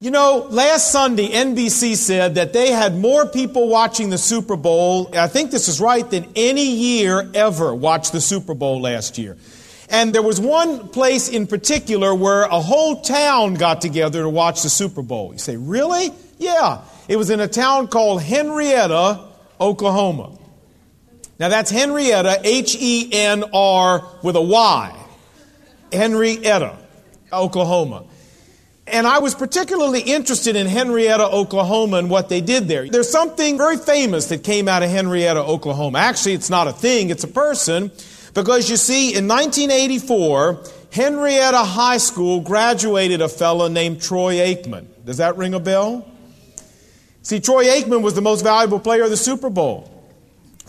You know, last Sunday, NBC said that they had more people watching the Super Bowl, I think this is right, than any year ever watched the Super Bowl last year. And there was one place in particular where a whole town got together to watch the Super Bowl. You say, really? Yeah. It was in a town called Henrietta, Oklahoma. Now that's Henrietta, H E N R with a Y. Henrietta, Oklahoma. And I was particularly interested in Henrietta, Oklahoma, and what they did there. There's something very famous that came out of Henrietta, Oklahoma. Actually, it's not a thing, it's a person. Because you see, in 1984, Henrietta High School graduated a fellow named Troy Aikman. Does that ring a bell? See, Troy Aikman was the most valuable player of the Super Bowl.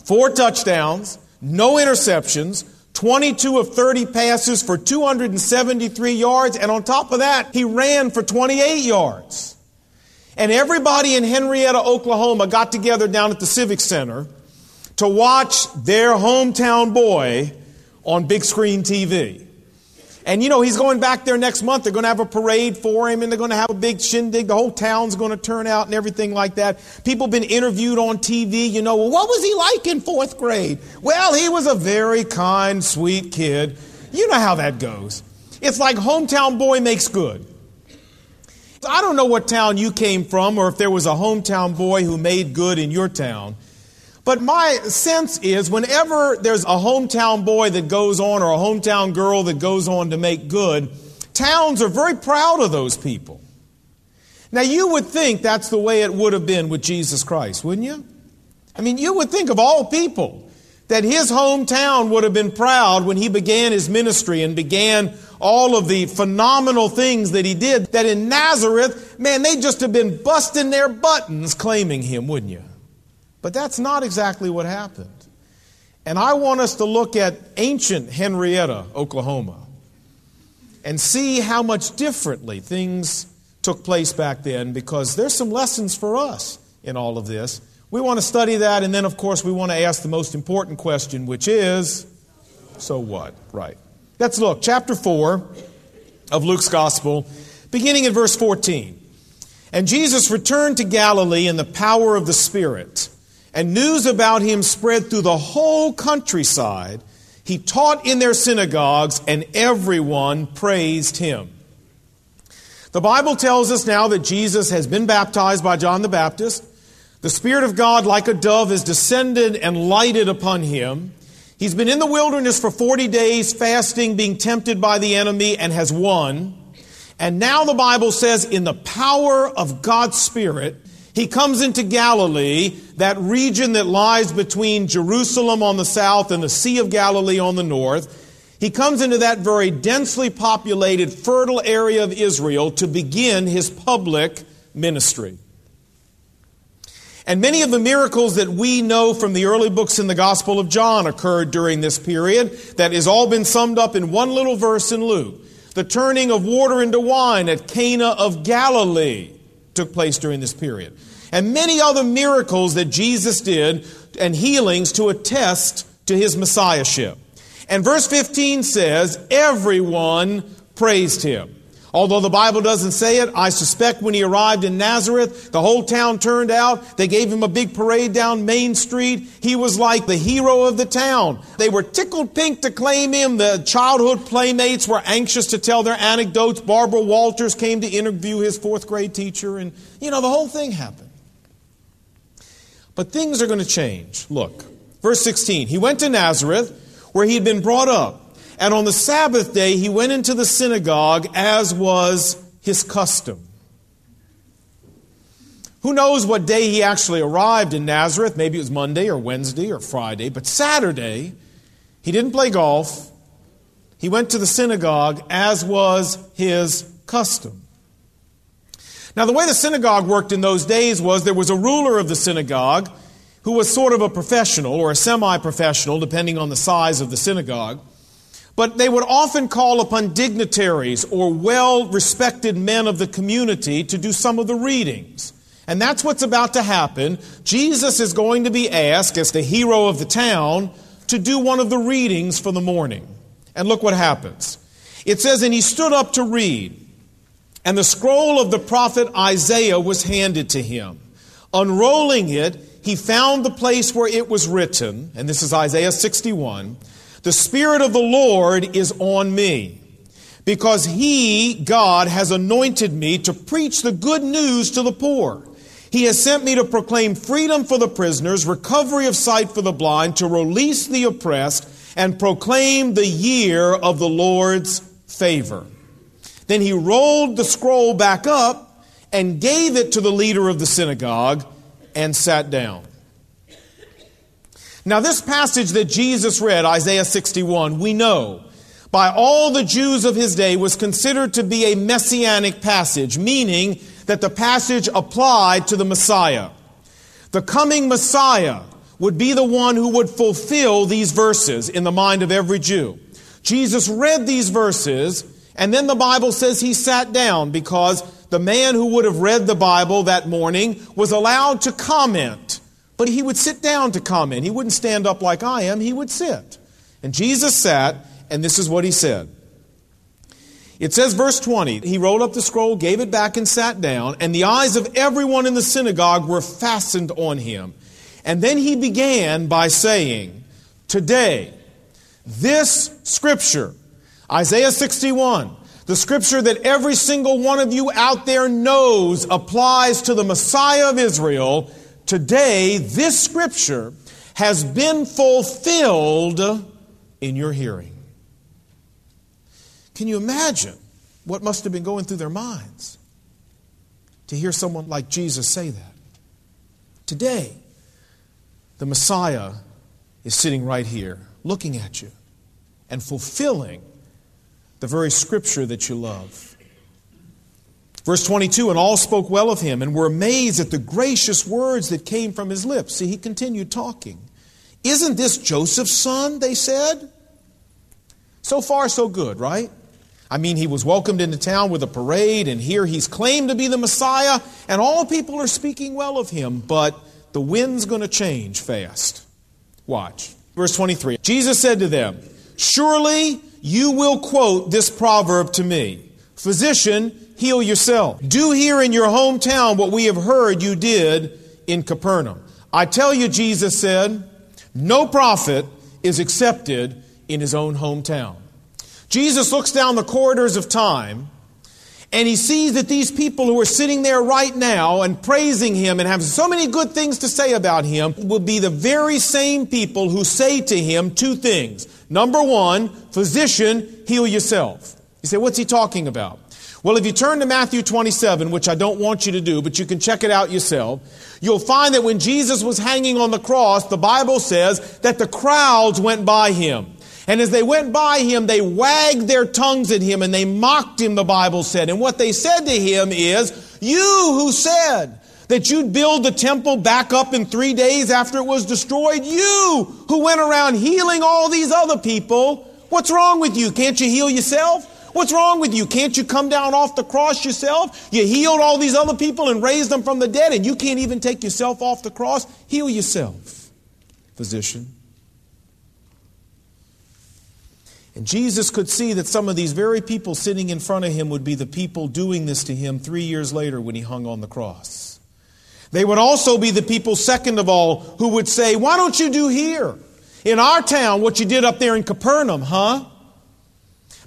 Four touchdowns, no interceptions, 22 of 30 passes for 273 yards, and on top of that, he ran for 28 yards. And everybody in Henrietta, Oklahoma got together down at the Civic Center to watch their hometown boy on big screen TV. And you know, he's going back there next month. They're going to have a parade for him and they're going to have a big shindig. The whole town's going to turn out and everything like that. People have been interviewed on TV. You know, well, what was he like in fourth grade? Well, he was a very kind, sweet kid. You know how that goes. It's like hometown boy makes good. I don't know what town you came from or if there was a hometown boy who made good in your town. But my sense is whenever there's a hometown boy that goes on or a hometown girl that goes on to make good, towns are very proud of those people. Now, you would think that's the way it would have been with Jesus Christ, wouldn't you? I mean, you would think of all people that his hometown would have been proud when he began his ministry and began all of the phenomenal things that he did. That in Nazareth, man, they'd just have been busting their buttons claiming him, wouldn't you? But that's not exactly what happened. And I want us to look at ancient Henrietta, Oklahoma, and see how much differently things took place back then because there's some lessons for us in all of this. We want to study that, and then, of course, we want to ask the most important question, which is so what? Right. Let's look. Chapter 4 of Luke's Gospel, beginning in verse 14. And Jesus returned to Galilee in the power of the Spirit and news about him spread through the whole countryside. He taught in their synagogues, and everyone praised him. The Bible tells us now that Jesus has been baptized by John the Baptist. The Spirit of God, like a dove, is descended and lighted upon him. He's been in the wilderness for 40 days, fasting, being tempted by the enemy, and has won. And now the Bible says, in the power of God's Spirit, he comes into Galilee, that region that lies between Jerusalem on the south and the Sea of Galilee on the north. He comes into that very densely populated, fertile area of Israel to begin his public ministry. And many of the miracles that we know from the early books in the Gospel of John occurred during this period that has all been summed up in one little verse in Luke. The turning of water into wine at Cana of Galilee took place during this period. And many other miracles that Jesus did and healings to attest to his messiahship. And verse 15 says, everyone praised him. Although the Bible doesn't say it, I suspect when he arrived in Nazareth, the whole town turned out. They gave him a big parade down Main Street. He was like the hero of the town. They were tickled pink to claim him. The childhood playmates were anxious to tell their anecdotes. Barbara Walters came to interview his fourth grade teacher, and, you know, the whole thing happened. But things are going to change. Look, verse 16. He went to Nazareth, where he had been brought up. And on the Sabbath day, he went into the synagogue as was his custom. Who knows what day he actually arrived in Nazareth? Maybe it was Monday or Wednesday or Friday. But Saturday, he didn't play golf. He went to the synagogue as was his custom. Now, the way the synagogue worked in those days was there was a ruler of the synagogue who was sort of a professional or a semi professional, depending on the size of the synagogue. But they would often call upon dignitaries or well respected men of the community to do some of the readings. And that's what's about to happen. Jesus is going to be asked, as the hero of the town, to do one of the readings for the morning. And look what happens. It says, And he stood up to read. And the scroll of the prophet Isaiah was handed to him. Unrolling it, he found the place where it was written, and this is Isaiah 61 The Spirit of the Lord is on me, because he, God, has anointed me to preach the good news to the poor. He has sent me to proclaim freedom for the prisoners, recovery of sight for the blind, to release the oppressed, and proclaim the year of the Lord's favor. Then he rolled the scroll back up and gave it to the leader of the synagogue and sat down. Now, this passage that Jesus read, Isaiah 61, we know by all the Jews of his day was considered to be a messianic passage, meaning that the passage applied to the Messiah. The coming Messiah would be the one who would fulfill these verses in the mind of every Jew. Jesus read these verses and then the Bible says he sat down because the man who would have read the Bible that morning was allowed to comment. But he would sit down to comment. He wouldn't stand up like I am, he would sit. And Jesus sat, and this is what he said. It says, verse 20, he rolled up the scroll, gave it back, and sat down, and the eyes of everyone in the synagogue were fastened on him. And then he began by saying, Today, this scripture Isaiah 61, the scripture that every single one of you out there knows applies to the Messiah of Israel. Today, this scripture has been fulfilled in your hearing. Can you imagine what must have been going through their minds to hear someone like Jesus say that? Today, the Messiah is sitting right here, looking at you and fulfilling the very scripture that you love. Verse 22 And all spoke well of him and were amazed at the gracious words that came from his lips. See, he continued talking. Isn't this Joseph's son? They said. So far, so good, right? I mean, he was welcomed into town with a parade, and here he's claimed to be the Messiah, and all people are speaking well of him, but the wind's going to change fast. Watch. Verse 23 Jesus said to them, Surely you will quote this proverb to me Physician, heal yourself. Do here in your hometown what we have heard you did in Capernaum. I tell you, Jesus said, no prophet is accepted in his own hometown. Jesus looks down the corridors of time and he sees that these people who are sitting there right now and praising him and have so many good things to say about him will be the very same people who say to him two things. Number one, physician, heal yourself. You say, what's he talking about? Well, if you turn to Matthew 27, which I don't want you to do, but you can check it out yourself, you'll find that when Jesus was hanging on the cross, the Bible says that the crowds went by him. And as they went by him, they wagged their tongues at him and they mocked him, the Bible said. And what they said to him is, You who said that you'd build the temple back up in three days after it was destroyed, you who went around healing all these other people, what's wrong with you? Can't you heal yourself? What's wrong with you? Can't you come down off the cross yourself? You healed all these other people and raised them from the dead, and you can't even take yourself off the cross? Heal yourself, physician. And Jesus could see that some of these very people sitting in front of him would be the people doing this to him three years later when he hung on the cross. They would also be the people, second of all, who would say, Why don't you do here in our town what you did up there in Capernaum, huh?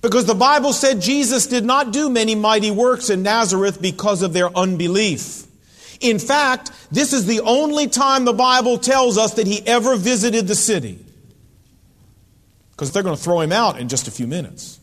Because the Bible said Jesus did not do many mighty works in Nazareth because of their unbelief. In fact, this is the only time the Bible tells us that he ever visited the city because they're going to throw him out in just a few minutes.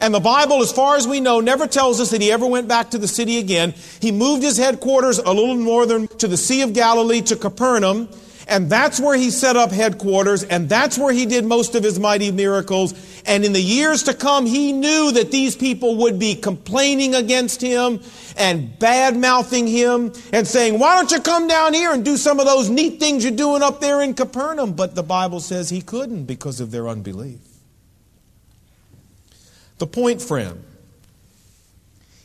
And the Bible, as far as we know, never tells us that he ever went back to the city again. He moved his headquarters a little northern to the Sea of Galilee to Capernaum, and that's where he set up headquarters, and that's where he did most of his mighty miracles. And in the years to come, he knew that these people would be complaining against him and bad mouthing him and saying, Why don't you come down here and do some of those neat things you're doing up there in Capernaum? But the Bible says he couldn't because of their unbelief. The point, friend,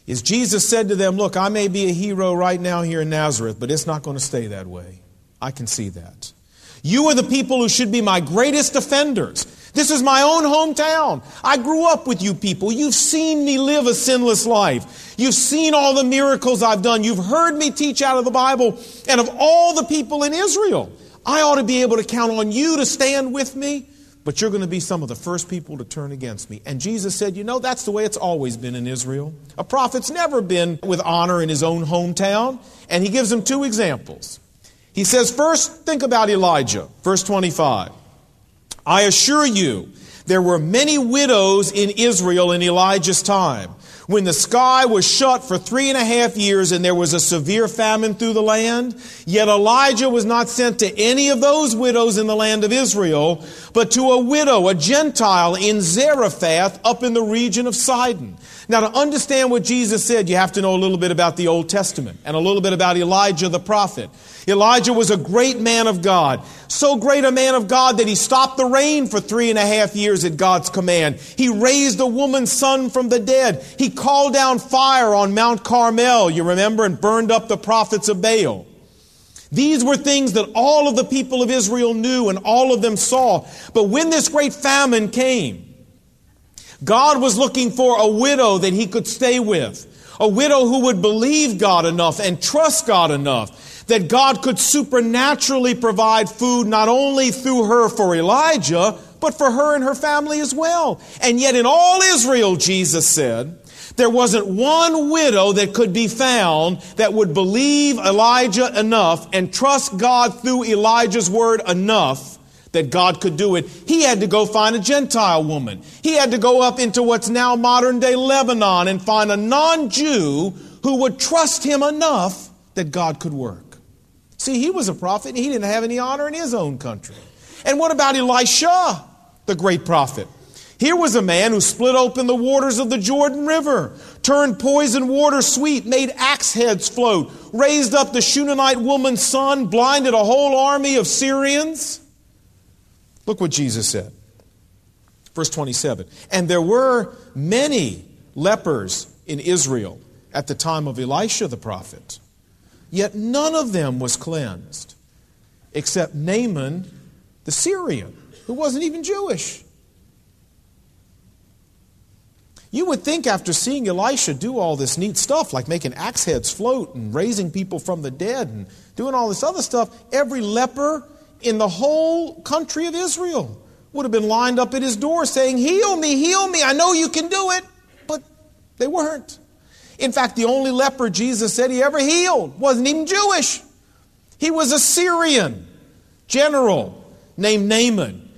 is Jesus said to them, Look, I may be a hero right now here in Nazareth, but it's not going to stay that way. I can see that. You are the people who should be my greatest offenders. This is my own hometown. I grew up with you people. You've seen me live a sinless life. You've seen all the miracles I've done. You've heard me teach out of the Bible. And of all the people in Israel, I ought to be able to count on you to stand with me, but you're going to be some of the first people to turn against me. And Jesus said, You know, that's the way it's always been in Israel. A prophet's never been with honor in his own hometown. And he gives them two examples. He says, First, think about Elijah, verse 25. I assure you, there were many widows in Israel in Elijah's time. When the sky was shut for three and a half years and there was a severe famine through the land, yet Elijah was not sent to any of those widows in the land of Israel, but to a widow, a Gentile in Zarephath up in the region of Sidon. Now, to understand what Jesus said, you have to know a little bit about the Old Testament and a little bit about Elijah the prophet. Elijah was a great man of God, so great a man of God that he stopped the rain for three and a half years at God's command. He raised a woman's son from the dead. He called down fire on Mount Carmel, you remember, and burned up the prophets of Baal. These were things that all of the people of Israel knew and all of them saw. But when this great famine came, God was looking for a widow that he could stay with. A widow who would believe God enough and trust God enough that God could supernaturally provide food not only through her for Elijah, but for her and her family as well. And yet in all Israel, Jesus said, there wasn't one widow that could be found that would believe Elijah enough and trust God through Elijah's word enough that God could do it, he had to go find a Gentile woman. He had to go up into what's now modern day Lebanon and find a non Jew who would trust him enough that God could work. See, he was a prophet and he didn't have any honor in his own country. And what about Elisha, the great prophet? Here was a man who split open the waters of the Jordan River, turned poison water sweet, made axe heads float, raised up the Shunammite woman's son, blinded a whole army of Syrians. Look what Jesus said. Verse 27. And there were many lepers in Israel at the time of Elisha the prophet, yet none of them was cleansed except Naaman the Syrian, who wasn't even Jewish. You would think after seeing Elisha do all this neat stuff, like making axe heads float and raising people from the dead and doing all this other stuff, every leper in the whole country of Israel would have been lined up at his door saying, Heal me, heal me, I know you can do it. But they weren't. In fact, the only leper Jesus said he ever healed wasn't even Jewish. He was a Syrian general named Naaman.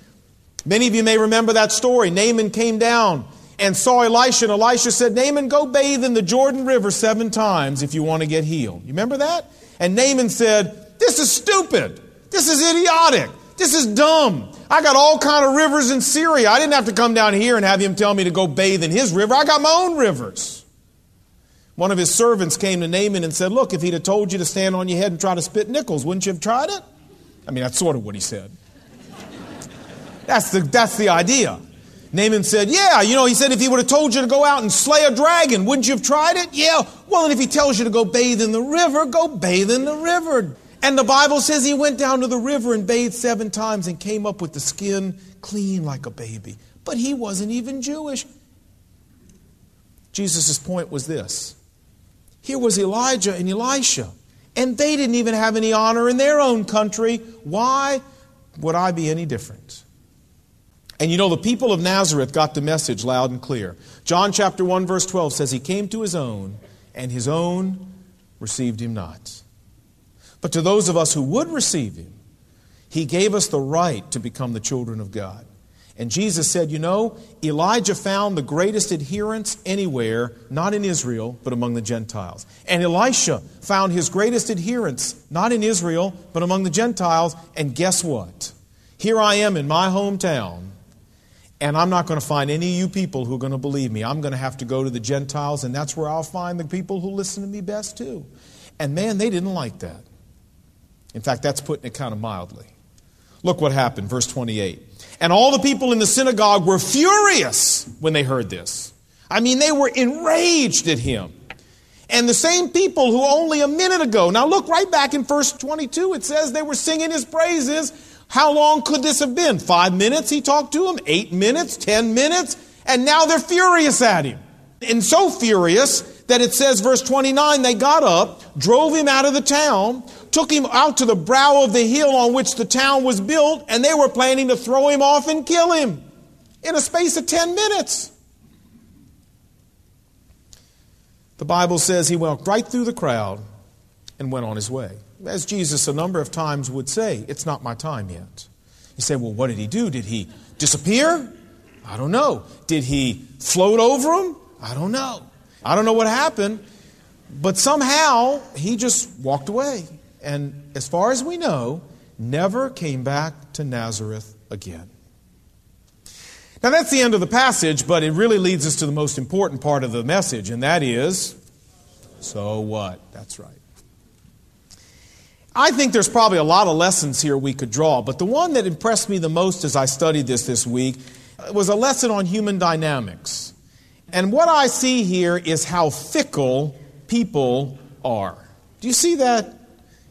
Many of you may remember that story. Naaman came down and saw Elisha, and Elisha said, Naaman, go bathe in the Jordan River seven times if you want to get healed. You remember that? And Naaman said, This is stupid. This is idiotic. This is dumb. I got all kind of rivers in Syria. I didn't have to come down here and have him tell me to go bathe in his river. I got my own rivers. One of his servants came to Naaman and said, Look, if he'd have told you to stand on your head and try to spit nickels, wouldn't you have tried it? I mean, that's sort of what he said. That's the, that's the idea. Naaman said, Yeah, you know, he said, if he would have told you to go out and slay a dragon, wouldn't you have tried it? Yeah. Well, and if he tells you to go bathe in the river, go bathe in the river. And the Bible says he went down to the river and bathed seven times and came up with the skin clean like a baby. But he wasn't even Jewish. Jesus' point was this here was Elijah and Elisha, and they didn't even have any honor in their own country. Why would I be any different? And you know, the people of Nazareth got the message loud and clear. John chapter 1, verse 12 says, He came to His own, and His own received Him not. But to those of us who would receive him, he gave us the right to become the children of God. And Jesus said, You know, Elijah found the greatest adherents anywhere, not in Israel, but among the Gentiles. And Elisha found his greatest adherents, not in Israel, but among the Gentiles. And guess what? Here I am in my hometown, and I'm not going to find any of you people who are going to believe me. I'm going to have to go to the Gentiles, and that's where I'll find the people who listen to me best, too. And man, they didn't like that. In fact, that's putting it kind of mildly. Look what happened, verse 28. And all the people in the synagogue were furious when they heard this. I mean, they were enraged at him. And the same people who only a minute ago, now look right back in verse 22, it says they were singing his praises. How long could this have been? Five minutes he talked to him? Eight minutes? Ten minutes? And now they're furious at him. And so furious that it says, verse 29, they got up, drove him out of the town, took him out to the brow of the hill on which the town was built, and they were planning to throw him off and kill him in a space of 10 minutes. The Bible says he walked right through the crowd and went on his way. As Jesus a number of times would say, It's not my time yet. You say, Well, what did he do? Did he disappear? I don't know. Did he float over him? I don't know. I don't know what happened, but somehow he just walked away. And as far as we know, never came back to Nazareth again. Now, that's the end of the passage, but it really leads us to the most important part of the message, and that is so what? That's right. I think there's probably a lot of lessons here we could draw, but the one that impressed me the most as I studied this this week was a lesson on human dynamics. And what I see here is how fickle people are. Do you see that?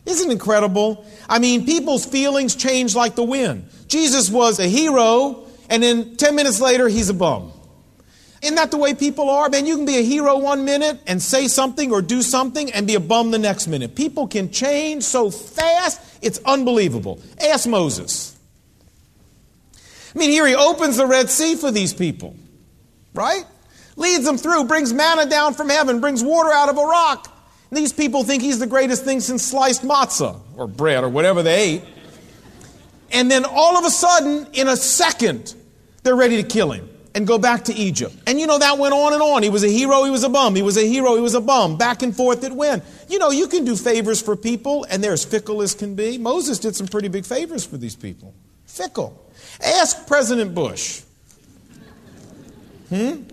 Isn't incredible? I mean, people's feelings change like the wind. Jesus was a hero, and then 10 minutes later, he's a bum. Isn't that the way people are? Man, you can be a hero one minute and say something or do something and be a bum the next minute. People can change so fast, it's unbelievable. Ask Moses. I mean, here he opens the Red Sea for these people, right? Leads them through, brings manna down from heaven, brings water out of a rock. And these people think he's the greatest thing since sliced matzah or bread or whatever they ate. And then all of a sudden, in a second, they're ready to kill him and go back to Egypt. And you know, that went on and on. He was a hero, he was a bum. He was a hero, he was a bum. Back and forth it went. You know, you can do favors for people, and they're as fickle as can be. Moses did some pretty big favors for these people. Fickle. Ask President Bush. Hmm?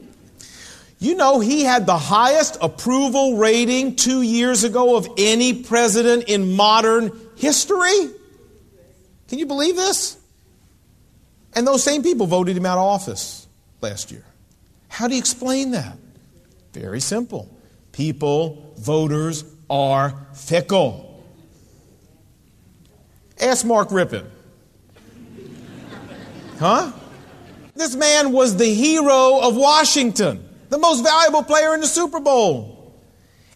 You know, he had the highest approval rating two years ago of any president in modern history. Can you believe this? And those same people voted him out of office last year. How do you explain that? Very simple. People, voters, are fickle. Ask Mark Rypien. Huh? This man was the hero of Washington, the most valuable player in the Super Bowl.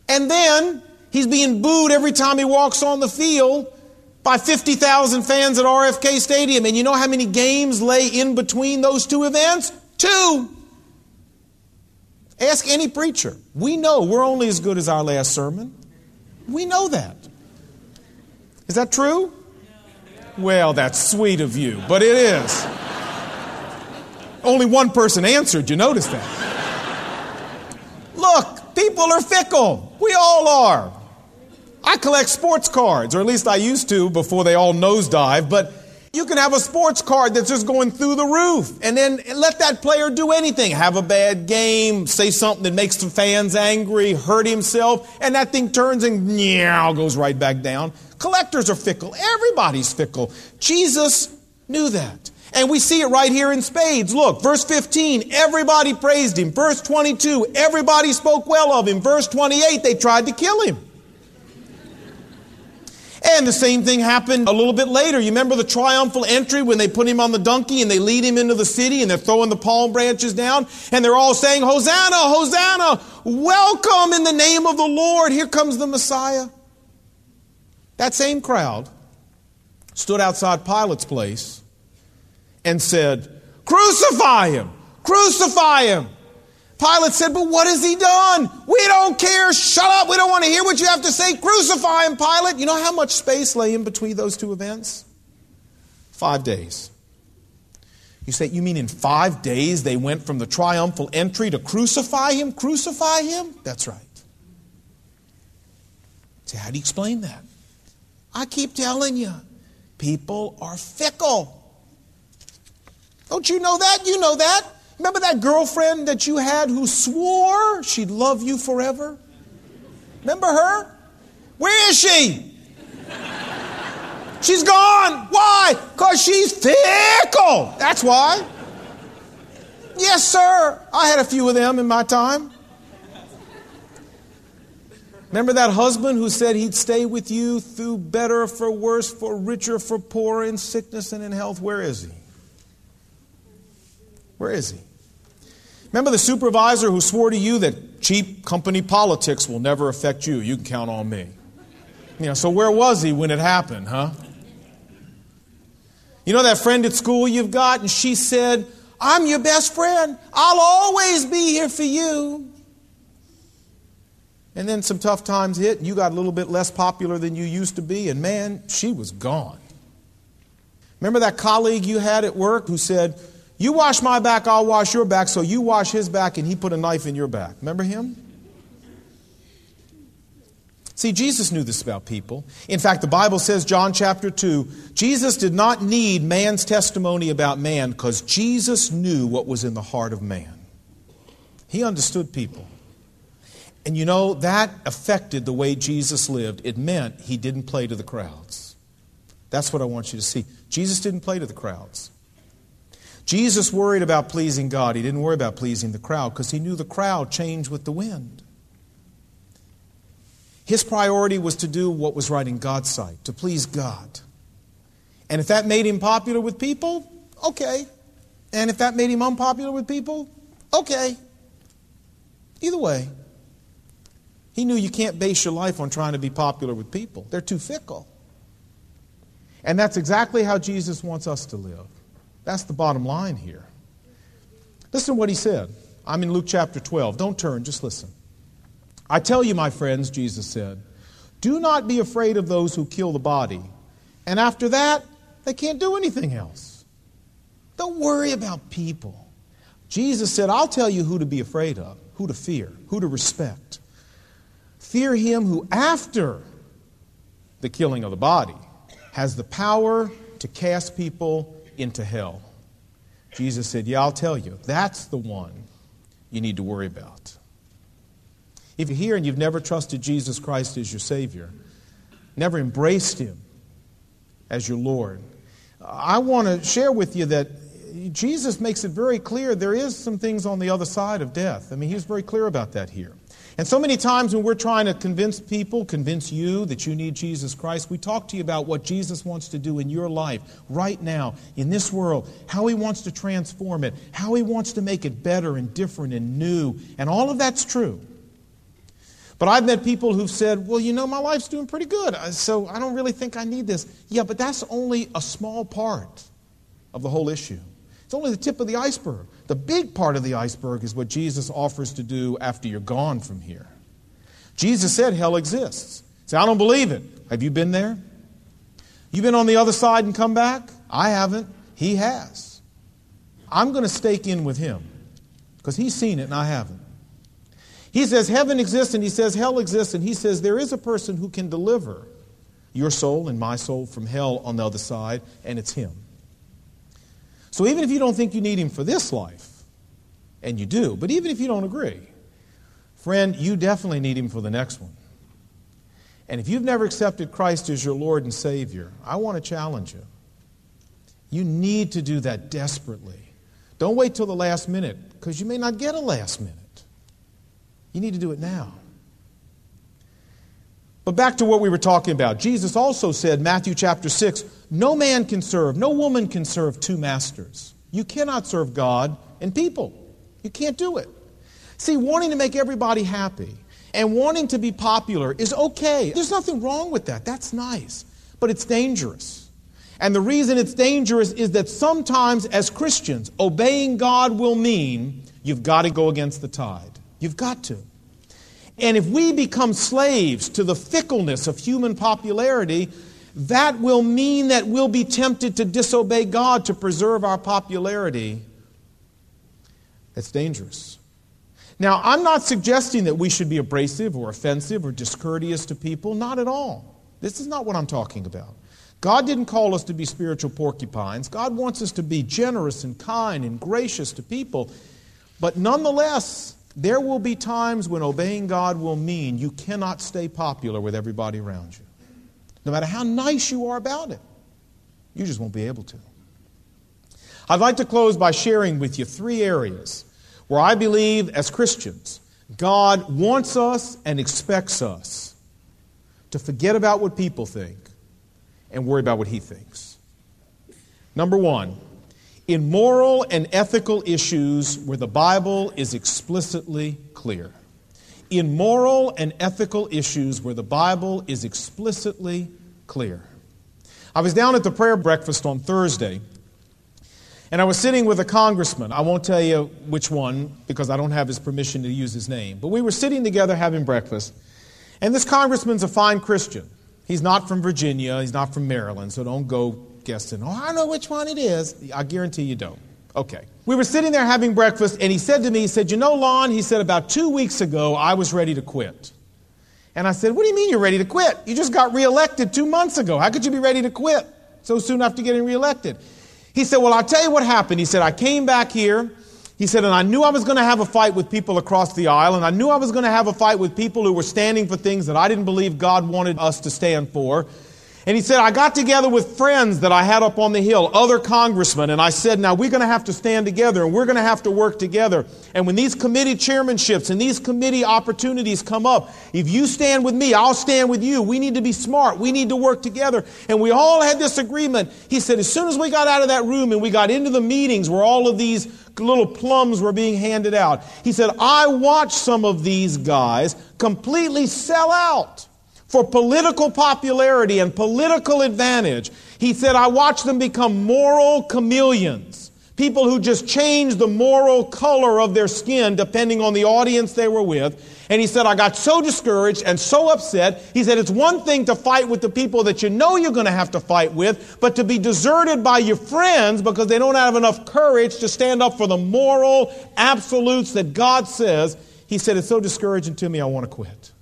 And then he's being booed every time he walks on the field by 50,000 fans at RFK Stadium. And you know how many games lay in between those two events? Two. Ask any preacher. We know we're only as good as our last sermon. We know that. Is that true? Well, that's sweet of you, but it is. Only one person answered. You notice that? Look, people are fickle. We all are. I collect sports cards, or at least I used to before they all nosedive, but you can have a sports card that's just going through the roof and then let that player do anything. Have a bad game, say something that makes the fans angry, hurt himself, and that thing turns and meow goes right back down. Collectors are fickle. Everybody's fickle. Jesus knew that. And we see it right here in spades. Look, verse 15, everybody praised him. Verse 22, everybody spoke well of him. Verse 28, they tried to kill him. And the same thing happened a little bit later. You remember the triumphal entry when they put him on the donkey and they lead him into the city and they're throwing the palm branches down and they're all saying, Hosanna, Hosanna, welcome in the name of the Lord. Here comes the Messiah. That same crowd stood outside Pilate's place and said, Crucify him! Crucify him! Pilate said, But what has he done? We don't care. Shut up. We don't want to hear what you have to say. Crucify him, Pilate. You know how much space lay in between those two events? Five days. You say, You mean in five days they went from the triumphal entry to crucify him? Crucify him? That's right. Say, how do you explain that? I keep telling you, people are fickle. Don't you know that? You know that. Remember that girlfriend that you had who swore she'd love you forever? Remember her? Where is she? She's gone. Why? Because she's fickle. That's why. Yes, sir. I had a few of them in my time. Remember that husband who said he'd stay with you through better for worse, for richer for poor, in sickness and in health? Where is he? Where is he? Remember the supervisor who swore to you that cheap company politics will never affect you? You can count on me. You know, so where was he when it happened, huh? You know that friend at school you've got, and she said, I'm your best friend. I'll always be here for you. And then some tough times hit, and you got a little bit less popular than you used to be, and man, she was gone. Remember that colleague you had at work who said, You wash my back, I'll wash your back, so you wash his back, and he put a knife in your back. Remember him? See, Jesus knew this about people. In fact, the Bible says, John chapter 2, Jesus did not need man's testimony about man because Jesus knew what was in the heart of man. He understood people. And you know, that affected the way Jesus lived. It meant he didn't play to the crowds. That's what I want you to see. Jesus didn't play to the crowds. Jesus worried about pleasing God. He didn't worry about pleasing the crowd because he knew the crowd changed with the wind. His priority was to do what was right in God's sight, to please God. And if that made him popular with people, okay. And if that made him unpopular with people, okay. Either way. He knew you can't base your life on trying to be popular with people, they're too fickle. And that's exactly how Jesus wants us to live. That's the bottom line here. Listen to what he said. I'm in Luke chapter 12. Don't turn, just listen. I tell you, my friends, Jesus said, do not be afraid of those who kill the body. And after that, they can't do anything else. Don't worry about people. Jesus said, I'll tell you who to be afraid of, who to fear, who to respect. Fear him who, after the killing of the body, has the power to cast people into hell. Jesus said, Yeah, I'll tell you. That's the one you need to worry about. If you're here and you've never trusted Jesus Christ as your Savior, never embraced Him as your Lord, I want to share with you that Jesus makes it very clear there is some things on the other side of death. I mean, he's very clear about that here. And so many times when we're trying to convince people, convince you that you need Jesus Christ, we talk to you about what Jesus wants to do in your life right now, in this world, how he wants to transform it, how he wants to make it better and different and new. And all of that's true. But I've met people who've said, well, you know, my life's doing pretty good, uh, so I don't really think I need this. Yeah, but that's only a small part of the whole issue. It's only the tip of the iceberg. The big part of the iceberg is what Jesus offers to do after you're gone from here. Jesus said hell exists. Say, I don't believe it. Have you been there? You been on the other side and come back? I haven't. He has. I'm going to stake in with him because he's seen it and I haven't. He says heaven exists and he says hell exists, and he says there is a person who can deliver your soul and my soul from hell on the other side, and it's him. So even if you don't think you need him for this life, and you do, but even if you don't agree, friend, you definitely need him for the next one. And if you've never accepted Christ as your Lord and Savior, I want to challenge you. You need to do that desperately. Don't wait till the last minute, because you may not get a last minute. You need to do it now. But back to what we were talking about. Jesus also said, Matthew chapter 6, no man can serve, no woman can serve two masters. You cannot serve God and people. You can't do it. See, wanting to make everybody happy and wanting to be popular is okay. There's nothing wrong with that. That's nice. But it's dangerous. And the reason it's dangerous is that sometimes, as Christians, obeying God will mean you've got to go against the tide. You've got to. And if we become slaves to the fickleness of human popularity, that will mean that we'll be tempted to disobey God to preserve our popularity. That's dangerous. Now, I'm not suggesting that we should be abrasive or offensive or discourteous to people. Not at all. This is not what I'm talking about. God didn't call us to be spiritual porcupines. God wants us to be generous and kind and gracious to people. But nonetheless, there will be times when obeying God will mean you cannot stay popular with everybody around you. No matter how nice you are about it, you just won't be able to. I'd like to close by sharing with you three areas where I believe, as Christians, God wants us and expects us to forget about what people think and worry about what He thinks. Number one, in moral and ethical issues where the Bible is explicitly clear. In moral and ethical issues where the Bible is explicitly clear. I was down at the prayer breakfast on Thursday, and I was sitting with a congressman. I won't tell you which one because I don't have his permission to use his name. But we were sitting together having breakfast, and this congressman's a fine Christian. He's not from Virginia, he's not from Maryland, so don't go guessing, oh, I know which one it is. I guarantee you don't. Okay. We were sitting there having breakfast, and he said to me, he said, You know, Lon, he said, about two weeks ago, I was ready to quit. And I said, What do you mean you're ready to quit? You just got reelected two months ago. How could you be ready to quit so soon after getting reelected? He said, Well, I'll tell you what happened. He said, I came back here. He said, and I knew I was going to have a fight with people across the aisle, and I knew I was going to have a fight with people who were standing for things that I didn't believe God wanted us to stand for. And he said, I got together with friends that I had up on the hill, other congressmen, and I said, now we're going to have to stand together and we're going to have to work together. And when these committee chairmanships and these committee opportunities come up, if you stand with me, I'll stand with you. We need to be smart. We need to work together. And we all had this agreement. He said, as soon as we got out of that room and we got into the meetings where all of these little plums were being handed out, he said, I watched some of these guys completely sell out for political popularity and political advantage. He said, I watched them become moral chameleons. People who just change the moral color of their skin depending on the audience they were with. And he said, I got so discouraged and so upset. He said, it's one thing to fight with the people that you know you're going to have to fight with, but to be deserted by your friends because they don't have enough courage to stand up for the moral absolutes that God says. He said, it's so discouraging to me, I want to quit.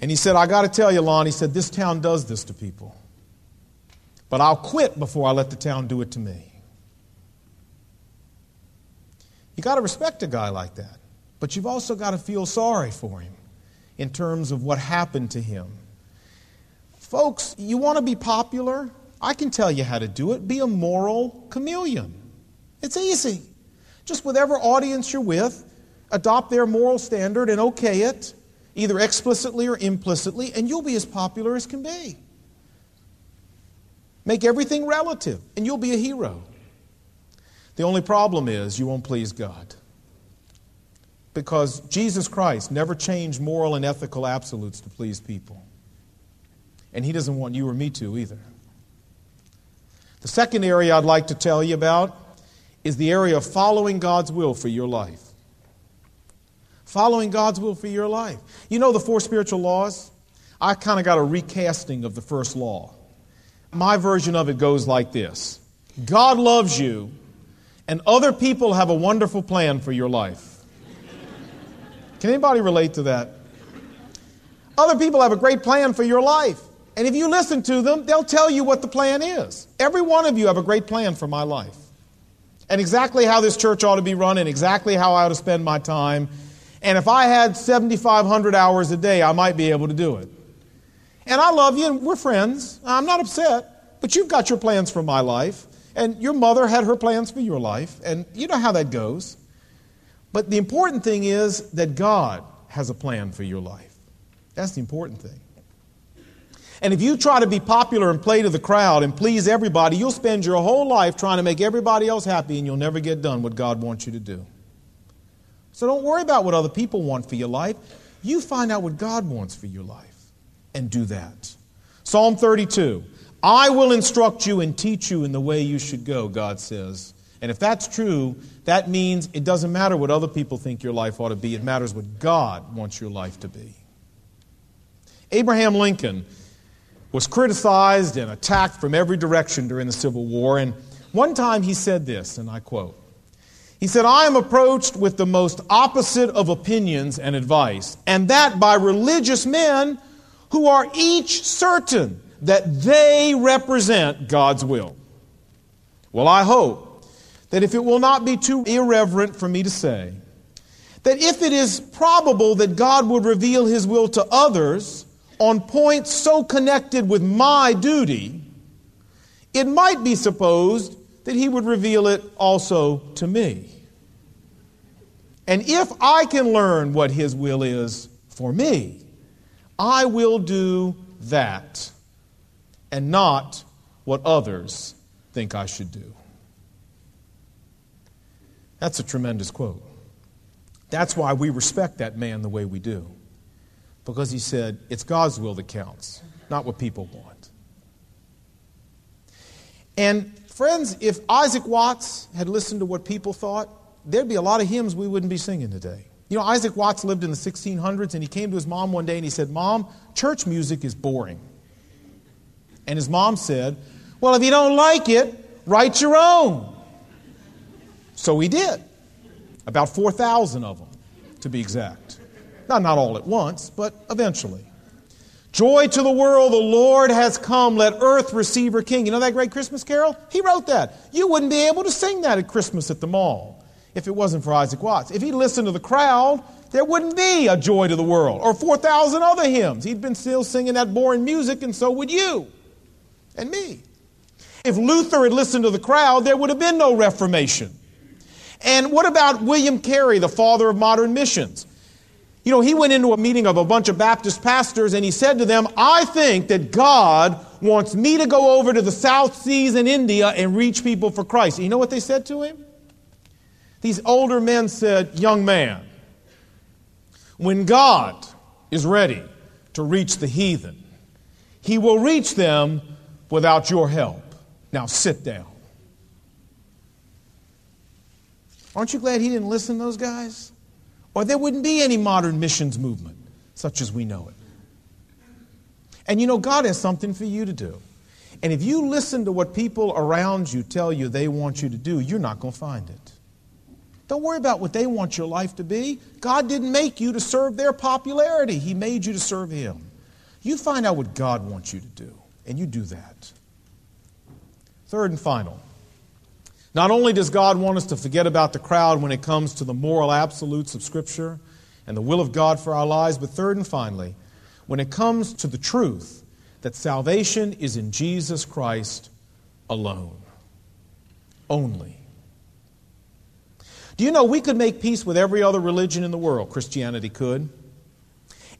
And he said, I got to tell you, Lon, he said, this town does this to people. But I'll quit before I let the town do it to me. You got to respect a guy like that. But you've also got to feel sorry for him in terms of what happened to him. Folks, you want to be popular? I can tell you how to do it. Be a moral chameleon. It's easy. Just whatever audience you're with, adopt their moral standard and okay it either explicitly or implicitly, and you'll be as popular as can be. Make everything relative, and you'll be a hero. The only problem is you won't please God. Because Jesus Christ never changed moral and ethical absolutes to please people. And He doesn't want you or me to either. The second area I'd like to tell you about is the area of following God's will for your life following God's will for your life. You know the four spiritual laws? I kind of got a recasting of the first law. My version of it goes like this God loves you, and other people have a wonderful plan for your life. Can anybody relate to that? Other people have a great plan for your life. And if you listen to them, they'll tell you what the plan is. Every one of you have a great plan for my life. And exactly how this church ought to be run and exactly how I ought to spend my time and if I had 7,500 hours a day, I might be able to do it. And I love you, and we're friends. I'm not upset, but you've got your plans for my life. And your mother had her plans for your life, and you know how that goes. But the important thing is that God has a plan for your life. That's the important thing. And if you try to be popular and play to the crowd and please everybody, you'll spend your whole life trying to make everybody else happy, and you'll never get done what God wants you to do. So don't worry about what other people want for your life. You find out what God wants for your life and do that. Psalm 32 I will instruct you and teach you in the way you should go, God says. And if that's true, that means it doesn't matter what other people think your life ought to be, it matters what God wants your life to be. Abraham Lincoln was criticized and attacked from every direction during the Civil War, and one time he said this, and I quote he said, I am approached with the most opposite of opinions and advice, and that by religious men who are each certain that they represent God's will. Well, I hope that if it will not be too irreverent for me to say, that if it is probable that God would reveal his will to others on points so connected with my duty, it might be supposed that he would reveal it also to me. And if I can learn what His will is for me, I will do that and not what others think I should do. That's a tremendous quote. That's why we respect that man the way we do. Because he said, it's God's will that counts, not what people want. And friends, if Isaac Watts had listened to what people thought, there'd be a lot of hymns we wouldn't be singing today. You know, Isaac Watts lived in the 1600s, and he came to his mom one day and he said, Mom, church music is boring. And his mom said, Well, if you don't like it, write your own. So he did. About 4,000 of them, to be exact. Not, not all at once, but eventually. Joy to the world, the Lord has come. Let earth receive her king. You know that great Christmas carol? He wrote that. You wouldn't be able to sing that at Christmas at the mall if it wasn't for Isaac Watts. If he listened to the crowd, there wouldn't be a joy to the world or 4,000 other hymns. He'd been still singing that boring music, and so would you and me. If Luther had listened to the crowd, there would have been no Reformation. And what about William Carey, the father of modern missions? You know, he went into a meeting of a bunch of Baptist pastors and he said to them, I think that God wants me to go over to the South Seas in India and reach people for Christ. You know what they said to him? These older men said, Young man, when God is ready to reach the heathen, he will reach them without your help. Now sit down. Aren't you glad he didn't listen to those guys? Or there wouldn't be any modern missions movement such as we know it. And you know, God has something for you to do. And if you listen to what people around you tell you they want you to do, you're not going to find it. Don't worry about what they want your life to be. God didn't make you to serve their popularity, He made you to serve Him. You find out what God wants you to do, and you do that. Third and final not only does God want us to forget about the crowd when it comes to the moral absolutes of Scripture and the will of God for our lives, but third and finally, when it comes to the truth that salvation is in Jesus Christ alone. Only. Do you know we could make peace with every other religion in the world? Christianity could.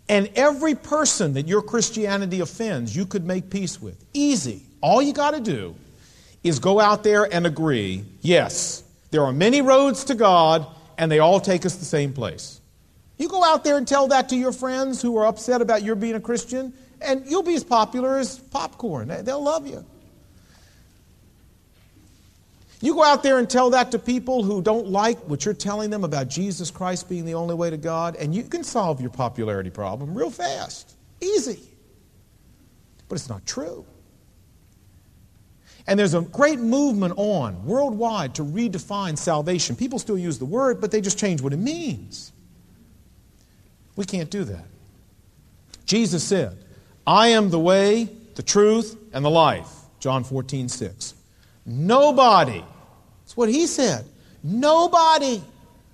And every person that your Christianity offends, you could make peace with. Easy. All you got to do is go out there and agree yes, there are many roads to God, and they all take us the same place. You go out there and tell that to your friends who are upset about your being a Christian, and you'll be as popular as popcorn. They'll love you. You go out there and tell that to people who don't like what you're telling them about Jesus Christ being the only way to God, and you can solve your popularity problem real fast. Easy. But it's not true. And there's a great movement on worldwide to redefine salvation. People still use the word, but they just change what it means. We can't do that. Jesus said, I am the way, the truth, and the life. John 14, 6. Nobody, that's what he said, nobody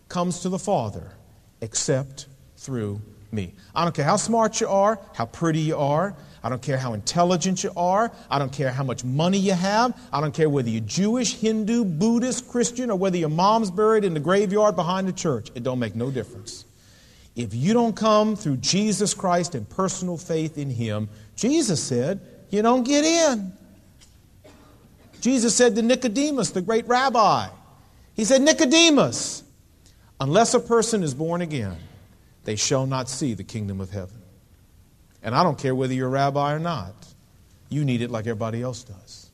comes to the Father except through me. I don't care how smart you are, how pretty you are, I don't care how intelligent you are. I don't care how much money you have. I don't care whether you're Jewish, Hindu, Buddhist, Christian, or whether your mom's buried in the graveyard behind the church. It don't make no difference. If you don't come through Jesus Christ and personal faith in Him, Jesus said, you don't get in. Jesus said to Nicodemus, the great rabbi, He said, Nicodemus, unless a person is born again, they shall not see the kingdom of heaven. And I don't care whether you're a rabbi or not. You need it like everybody else does.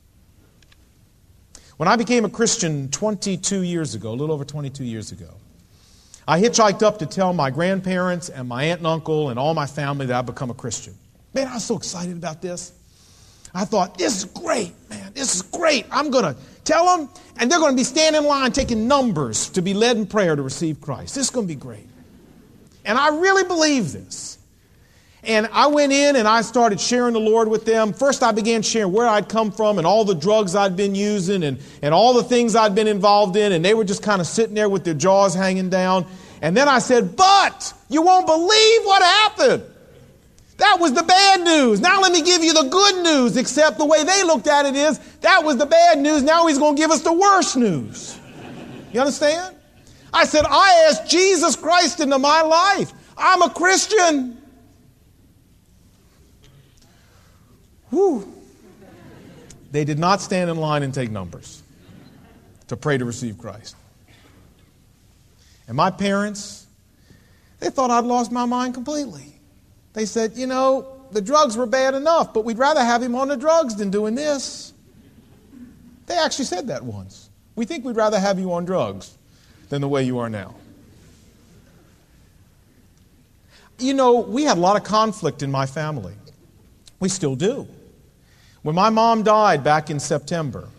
When I became a Christian 22 years ago, a little over 22 years ago, I hitchhiked up to tell my grandparents and my aunt and uncle and all my family that I'd become a Christian. Man, I was so excited about this. I thought, this is great, man. This is great. I'm going to tell them, and they're going to be standing in line taking numbers to be led in prayer to receive Christ. This is going to be great. And I really believe this. And I went in and I started sharing the Lord with them. First, I began sharing where I'd come from and all the drugs I'd been using and, and all the things I'd been involved in. And they were just kind of sitting there with their jaws hanging down. And then I said, But you won't believe what happened. That was the bad news. Now let me give you the good news, except the way they looked at it is that was the bad news. Now he's going to give us the worst news. You understand? I said, I asked Jesus Christ into my life. I'm a Christian. Whew. They did not stand in line and take numbers to pray to receive Christ. And my parents, they thought I'd lost my mind completely. They said, you know, the drugs were bad enough, but we'd rather have him on the drugs than doing this. They actually said that once. We think we'd rather have you on drugs than the way you are now. You know, we had a lot of conflict in my family. We still do. When my mom died back in September,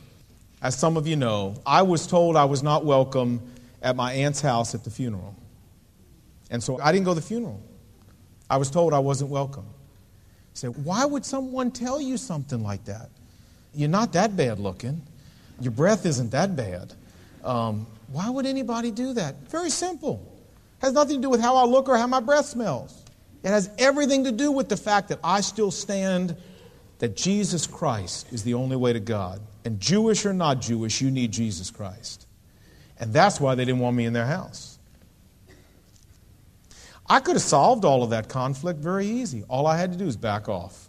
as some of you know, I was told I was not welcome at my aunt's house at the funeral. And so I didn't go to the funeral. I was told I wasn't welcome. I said, why would someone tell you something like that? You're not that bad looking. Your breath isn't that bad. Um, why would anybody do that? Very simple. It has nothing to do with how I look or how my breath smells. It has everything to do with the fact that I still stand that Jesus Christ is the only way to God. And Jewish or not Jewish, you need Jesus Christ. And that's why they didn't want me in their house. I could have solved all of that conflict very easy. All I had to do is back off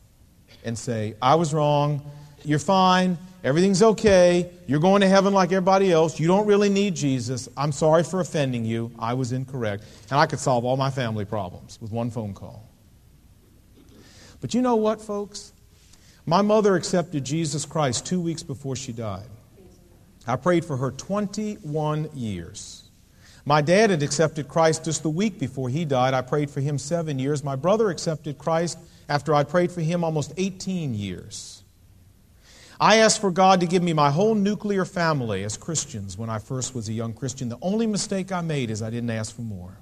and say, I was wrong. You're fine. Everything's okay. You're going to heaven like everybody else. You don't really need Jesus. I'm sorry for offending you. I was incorrect. And I could solve all my family problems with one phone call. But you know what, folks? My mother accepted Jesus Christ two weeks before she died. I prayed for her 21 years. My dad had accepted Christ just the week before he died. I prayed for him seven years. My brother accepted Christ after I prayed for him almost 18 years. I asked for God to give me my whole nuclear family as Christians when I first was a young Christian. The only mistake I made is I didn't ask for more.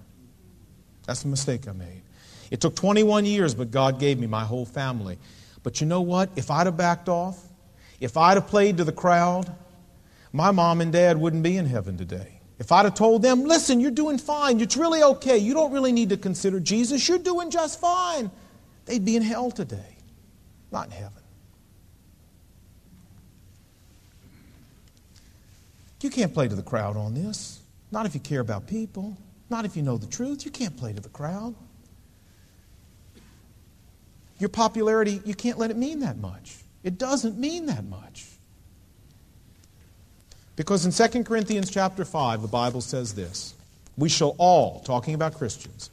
That's the mistake I made. It took 21 years, but God gave me my whole family. But you know what? If I'd have backed off, if I'd have played to the crowd, my mom and dad wouldn't be in heaven today. If I'd have told them, listen, you're doing fine, it's really okay, you don't really need to consider Jesus, you're doing just fine, they'd be in hell today, not in heaven. You can't play to the crowd on this. Not if you care about people. Not if you know the truth. You can't play to the crowd. Your popularity, you can't let it mean that much. It doesn't mean that much. Because in 2 Corinthians chapter 5, the Bible says this We shall all, talking about Christians,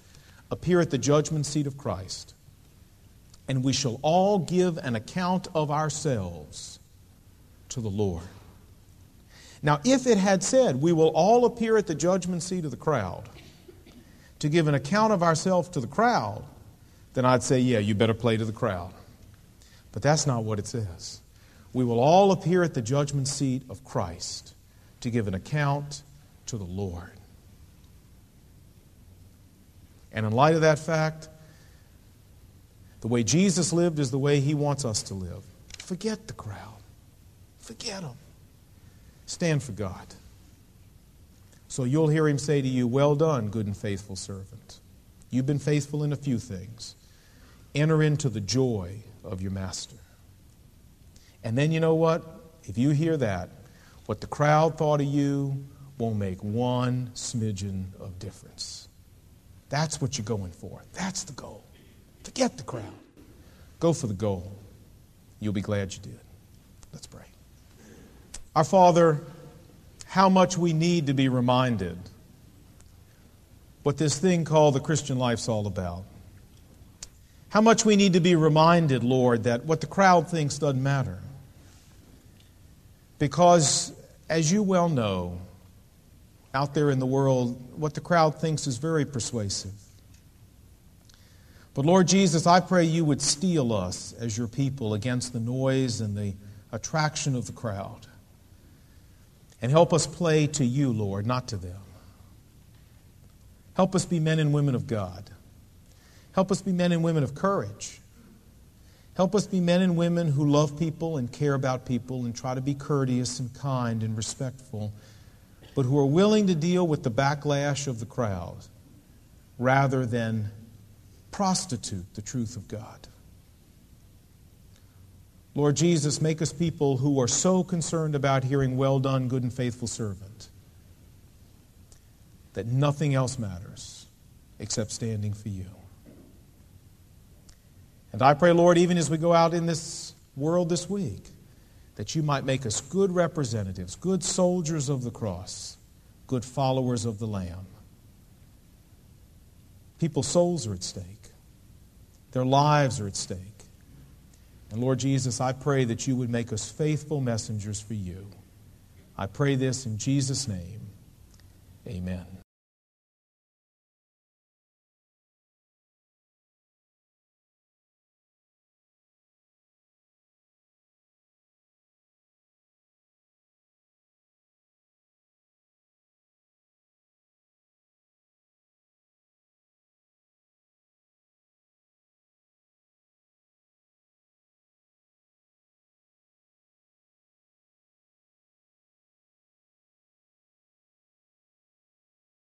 appear at the judgment seat of Christ, and we shall all give an account of ourselves to the Lord. Now, if it had said, We will all appear at the judgment seat of the crowd to give an account of ourselves to the crowd, then I'd say, yeah, you better play to the crowd. But that's not what it says. We will all appear at the judgment seat of Christ to give an account to the Lord. And in light of that fact, the way Jesus lived is the way he wants us to live. Forget the crowd. Forget them. Stand for God. So you'll hear him say to you, Well done, good and faithful servant. You've been faithful in a few things. Enter into the joy of your master. And then you know what? If you hear that, what the crowd thought of you won't make one smidgen of difference. That's what you're going for. That's the goal. Forget the crowd. Go for the goal. You'll be glad you did. Let's pray. Our Father, how much we need to be reminded what this thing called the Christian life's all about. How much we need to be reminded, Lord, that what the crowd thinks doesn't matter. Because, as you well know, out there in the world, what the crowd thinks is very persuasive. But, Lord Jesus, I pray you would steel us as your people against the noise and the attraction of the crowd. And help us play to you, Lord, not to them. Help us be men and women of God. Help us be men and women of courage. Help us be men and women who love people and care about people and try to be courteous and kind and respectful, but who are willing to deal with the backlash of the crowd rather than prostitute the truth of God. Lord Jesus, make us people who are so concerned about hearing, Well done, good and faithful servant, that nothing else matters except standing for you. And I pray, Lord, even as we go out in this world this week, that you might make us good representatives, good soldiers of the cross, good followers of the Lamb. People's souls are at stake, their lives are at stake. And Lord Jesus, I pray that you would make us faithful messengers for you. I pray this in Jesus' name. Amen.